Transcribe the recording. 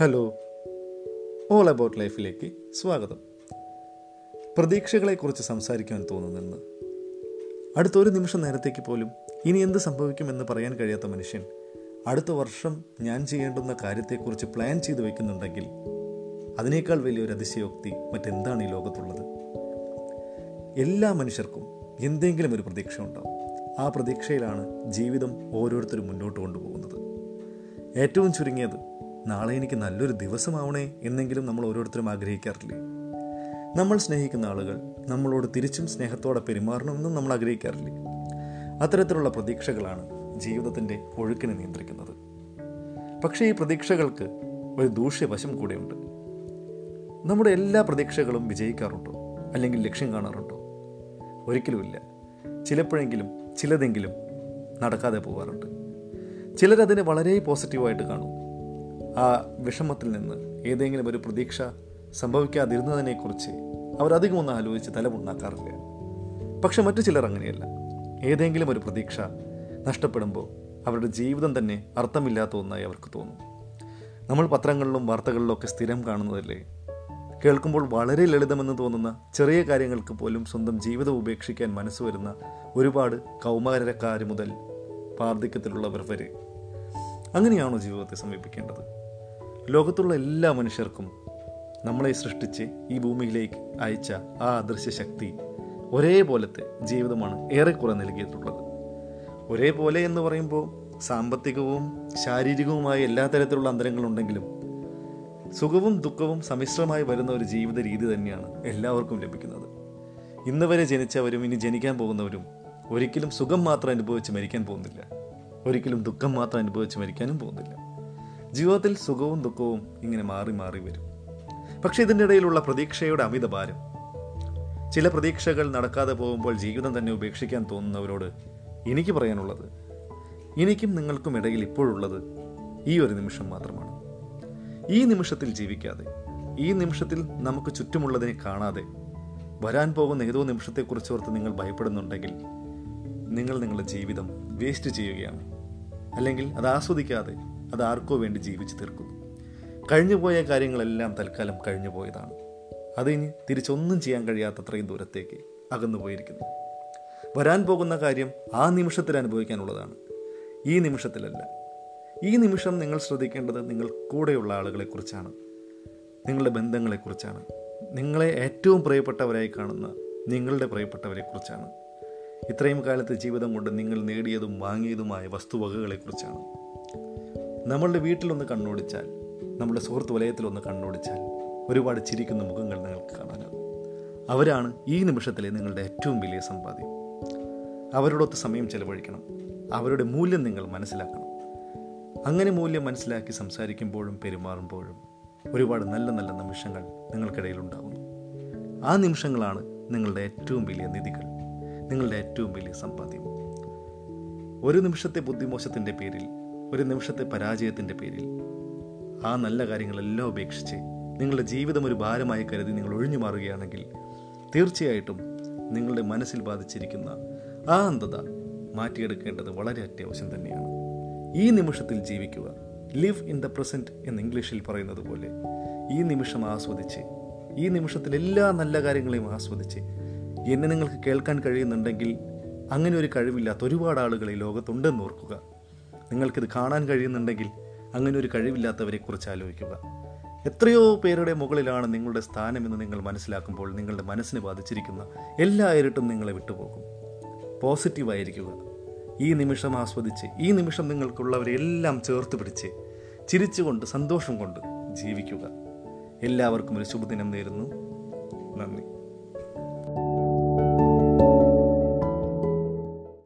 Hello all about ലൈഫിലേക്ക് സ്വാഗതം. പ്രതീക്ഷകളെക്കുറിച്ച് സംസാരിക്കാൻ തോന്നുന്നെന്ന്. അടുത്തൊരു നിമിഷം നേരത്തേക്ക് പോലും ഇനി എന്ത് സംഭവിക്കുമെന്ന് പറയാൻ കഴിയാത്ത മനുഷ്യൻ അടുത്ത വർഷം ഞാൻ ചെയ്യേണ്ടുന്ന കാര്യത്തെക്കുറിച്ച് പ്ലാൻ ചെയ്തു വയ്ക്കുന്നുണ്ടെങ്കിൽ അതിനേക്കാൾ വലിയൊരു അതിശയോക്തി മറ്റെന്താണ് ഈ ലോകത്തുള്ളത്? എല്ലാ മനുഷ്യർക്കും എന്തെങ്കിലും ഒരു പ്രതീക്ഷ ഉണ്ടാവും. ആ പ്രതീക്ഷയിലാണ് ജീവിതം ഓരോരുത്തരും മുന്നോട്ട് കൊണ്ടുപോകുന്നത്. ഏറ്റവും ചുരുങ്ങിയത് നാളെ എനിക്ക് നല്ലൊരു ദിവസമാവണേ എന്നെങ്കിലും നമ്മൾ ഓരോരുത്തരും ആഗ്രഹിക്കാറില്ലേ? നമ്മൾ സ്നേഹിക്കുന്ന ആളുകൾ നമ്മളോട് തിരിച്ചും സ്നേഹത്തോടെ പെരുമാറണമെന്നും നമ്മൾ ആഗ്രഹിക്കാറില്ലേ? അത്തരത്തിലുള്ള പ്രതീക്ഷകളാണ് ജീവിതത്തിന്റെ ഒഴുക്കിനെ നിയന്ത്രിക്കുന്നത്. പക്ഷേ ഈ പ്രതീക്ഷകൾക്ക് ഒരു ദൂഷ്യവശം കൂടെയുണ്ട്. നമ്മുടെ എല്ലാ പ്രതീക്ഷകളും വിജയിക്കാറുണ്ടോ? അല്ലെങ്കിൽ ലക്ഷ്യം കാണാറുണ്ടോ? ഒരിക്കലുമില്ല. ചിലപ്പോഴെങ്കിലും ചിലതെങ്കിലും നടക്കാതെ പോകാറുണ്ട് ചിലരതിനെ വളരെ പോസിറ്റീവായിട്ട് കാണും. ആ വിഷമത്തിൽ നിന്ന് ഏതെങ്കിലും ഒരു പ്രതീക്ഷ സംഭവിക്കാതിരുന്നതിനെക്കുറിച്ച് അവരധികം ഒന്ന് ആലോചിച്ച് തലമുണ്ടാക്കാറില്ല. പക്ഷെ മറ്റു ചിലർ അങ്ങനെയല്ല. ഏതെങ്കിലും ഒരു പ്രതീക്ഷ നഷ്ടപ്പെടുമ്പോൾ അവരുടെ ജീവിതം തന്നെ അർത്ഥമില്ലാത്ത ഒന്നായി അവർക്ക് തോന്നും. നമ്മൾ പത്രങ്ങളിലും വാർത്തകളിലും ഒക്കെ സ്ഥിരം കാണുന്നതല്ലേ? കേൾക്കുമ്പോൾ വളരെ ലളിതമെന്ന് തോന്നുന്ന ചെറിയ കാര്യങ്ങൾക്ക് പോലും സ്വന്തം ജീവിതം ഉപേക്ഷിക്കാൻ മനസ്സ് വരുന്ന ഒരുപാട് കൗമാരക്കാർ മുതൽ വാർദ്ധക്യത്തിലുള്ളവർ വരെ. അങ്ങനെയാണോ ജീവിതത്തെ സമീപിക്കേണ്ടത്? ലോകത്തുള്ള എല്ലാ മനുഷ്യർക്കും നമ്മളെ സൃഷ്ടിച്ച് ഈ ഭൂമിയിലേക്ക് അയച്ച ആ അദൃശ്യ ശക്തി ഒരേപോലത്തെ ജീവിതമാണ് ഏറെക്കുറെ നൽകിയിട്ടുള്ളത്. ഒരേപോലെ എന്ന് പറയുമ്പോൾ സാമ്പത്തികവും ശാരീരികവുമായ എല്ലാ തരത്തിലുള്ള അന്തരങ്ങളുണ്ടെങ്കിലും സുഖവും ദുഃഖവും സമ്മിശ്രമായി വരുന്ന ഒരു ജീവിത രീതി തന്നെയാണ് എല്ലാവർക്കും ലഭിക്കുന്നത്. ഇന്ന് വരെ ജനിച്ചവരും ഇനി ജനിക്കാൻ പോകുന്നവരും ഒരിക്കലും സുഖം മാത്രം അനുഭവിച്ച് മരിക്കാൻ പോകുന്നില്ല. ഒരിക്കലും ദുഃഖം മാത്രം അനുഭവിച്ച് മരിക്കാനും പോകുന്നില്ല. ജീവിതത്തിൽ സുഖവും ദുഃഖവും ഇങ്ങനെ മാറി മാറി വരും. പക്ഷെ ഇതിന്റെ ഇടയിലുള്ള പ്രതീക്ഷയുടെ അമിത ഭാരം. ചില പ്രതീക്ഷകൾ നടക്കാതെ പോകുമ്പോൾ ജീവിതം തന്നെ ഉപേക്ഷിക്കാൻ തോന്നുന്നവരോട് എനിക്ക് പറയാനുള്ളത് എനിക്കും നിങ്ങൾക്കും ഇടയിൽ ഇപ്പോഴുള്ളത് ഈ ഒരു നിമിഷം മാത്രമാണ്. ഈ നിമിഷത്തിൽ ജീവിക്കാതെ ഈ നിമിഷത്തിൽ നമുക്ക് ചുറ്റുമുള്ളതിനെ കാണാതെ വരാൻ പോകുന്ന ഏതോ നിമിഷത്തെക്കുറിച്ച് ഓർത്ത് നിങ്ങൾ ഭയപ്പെടുന്നുണ്ടെങ്കിൽ നിങ്ങൾ നിങ്ങളുടെ ജീവിതം വേസ്റ്റ് ചെയ്യുകയാണ്. അല്ലെങ്കിൽ അത് ആസ്വദിക്കാതെ അത് ആർക്കോ വേണ്ടി ജീവിച്ചു തീർക്കുന്നു കഴിഞ്ഞുപോയ കാര്യങ്ങളെല്ലാം തൽക്കാലം കഴിഞ്ഞു പോയതാണ് ഇനി തിരിച്ചൊന്നും ചെയ്യാൻ കഴിയാത്തത്രയും ദൂരത്തേക്ക് അകന്നു പോയിരിക്കുന്നു വരാൻ പോകുന്ന കാര്യം ആ നിമിഷത്തിൽ അനുഭവിക്കാനുള്ളതാണ്. ഈ നിമിഷത്തിലല്ല. ഈ നിമിഷം നിങ്ങൾ ശ്രദ്ധിക്കേണ്ടത് നിങ്ങൾ കൂടെയുള്ള ആളുകളെക്കുറിച്ചാണ്. നിങ്ങളുടെ ബന്ധങ്ങളെക്കുറിച്ചാണ്. നിങ്ങളെ ഏറ്റവും പ്രിയപ്പെട്ടവരായി കാണുന്ന നിങ്ങളുടെ പ്രിയപ്പെട്ടവരെക്കുറിച്ചാണ്. ഇത്രയും കാലത്തെ ജീവിതം കൊണ്ട് നിങ്ങൾ നേടിയതും വാങ്ങിയതുമായ വസ്തുവകകളെക്കുറിച്ചാണ്. നമ്മളുടെ വീട്ടിലൊന്ന് കണ്ണോടിച്ചാൽ നമ്മുടെ സുഹൃത്ത് വലയത്തിലൊന്ന് കണ്ണോടിച്ചാൽ ഒരുപാട് ചിരിക്കുന്ന മുഖങ്ങൾ നിങ്ങൾക്ക് കാണാനാകും. അവരാണ് ഈ നിമിഷത്തിലെ നിങ്ങളുടെ ഏറ്റവും വലിയ സമ്പാദ്യം. അവരോടൊത്ത് സമയം ചെലവഴിക്കണം. അവരുടെ മൂല്യം നിങ്ങൾ മനസ്സിലാക്കണം. അങ്ങനെ മൂല്യം മനസ്സിലാക്കി സംസാരിക്കുമ്പോഴും പെരുമാറുമ്പോഴും ഒരുപാട് നല്ല നല്ല നിമിഷങ്ങൾ നിങ്ങൾക്കിടയിൽ ഉണ്ടാകുന്നു. ആ നിമിഷങ്ങളാണ് നിങ്ങളുടെ ഏറ്റവും വലിയ നിധികൾ നിങ്ങളുടെ ഏറ്റവും വലിയ സമ്പാദ്യം. ഒരു നിമിഷത്തെ ബുദ്ധിമോശത്തിന്റെ പേരിൽ ഒരു നിമിഷത്തെ പരാജയത്തിന്റെ പേരിൽ. ആ നല്ല കാര്യങ്ങളെല്ലാം ഉപേക്ഷിച്ച് നിങ്ങളുടെ ജീവിതം ഒരു ഭാരമായി കരുതി നിങ്ങൾ ഒഴിഞ്ഞു മാറുകയാണെങ്കിൽ തീർച്ചയായിട്ടും നിങ്ങളുടെ മനസ്സിൽ ബാധിച്ചിരിക്കുന്ന ആ അന്ധത മാറ്റിയെടുക്കേണ്ടത് വളരെ അത്യാവശ്യം തന്നെയാണ്. ഈ നിമിഷത്തിൽ ജീവിക്കുക ലിവ് ഇൻ ദ പ്രസന്റ് എന്ന് ഇംഗ്ലീഷിൽ പറയുന്നത് പോലെ ഈ നിമിഷം ആസ്വദിച്ച് ഈ നിമിഷത്തിൽ എല്ലാ നല്ല കാര്യങ്ങളെയും ആസ്വദിച്ച് എന്നെ നിങ്ങൾക്ക് കേൾക്കാൻ കഴിയുന്നുണ്ടെങ്കിൽ അങ്ങനെ ഒരു കഴിവില്ലാത്ത ഒരുപാട് ആളുകൾ ഈ ലോകത്തുണ്ടെന്ന് ഓർക്കുക. നിങ്ങൾക്കിത് കാണാൻ കഴിയുന്നുണ്ടെങ്കിൽ അങ്ങനെ ഒരു കഴിവില്ലാത്തവരെക്കുറിച്ച് ആലോചിക്കുക. എത്രയോ പേരുടെ മുകളിലാണ് നിങ്ങളുടെ സ്ഥാനമെന്ന് നിങ്ങൾ മനസ്സിലാക്കുമ്പോൾ നിങ്ങളുടെ മനസ്സിനെ ബാധിച്ചിരിക്കുന്ന എല്ലാ ഇരുട്ടും നിങ്ങളെ വിട്ടുപോകും. പോസിറ്റീവായിരിക്കുക. ഈ നിമിഷം ആസ്വദിച്ച് ഈ നിമിഷം നിങ്ങൾക്കുള്ളവരെല്ലാം ചേർത്ത് പിടിച്ച് ചിരിച്ചുകൊണ്ട് സന്തോഷം കൊണ്ട് ജീവിക്കുക. എല്ലാവർക്കും ഒരു ശുഭദിനം നേരുന്നു. നന്ദി.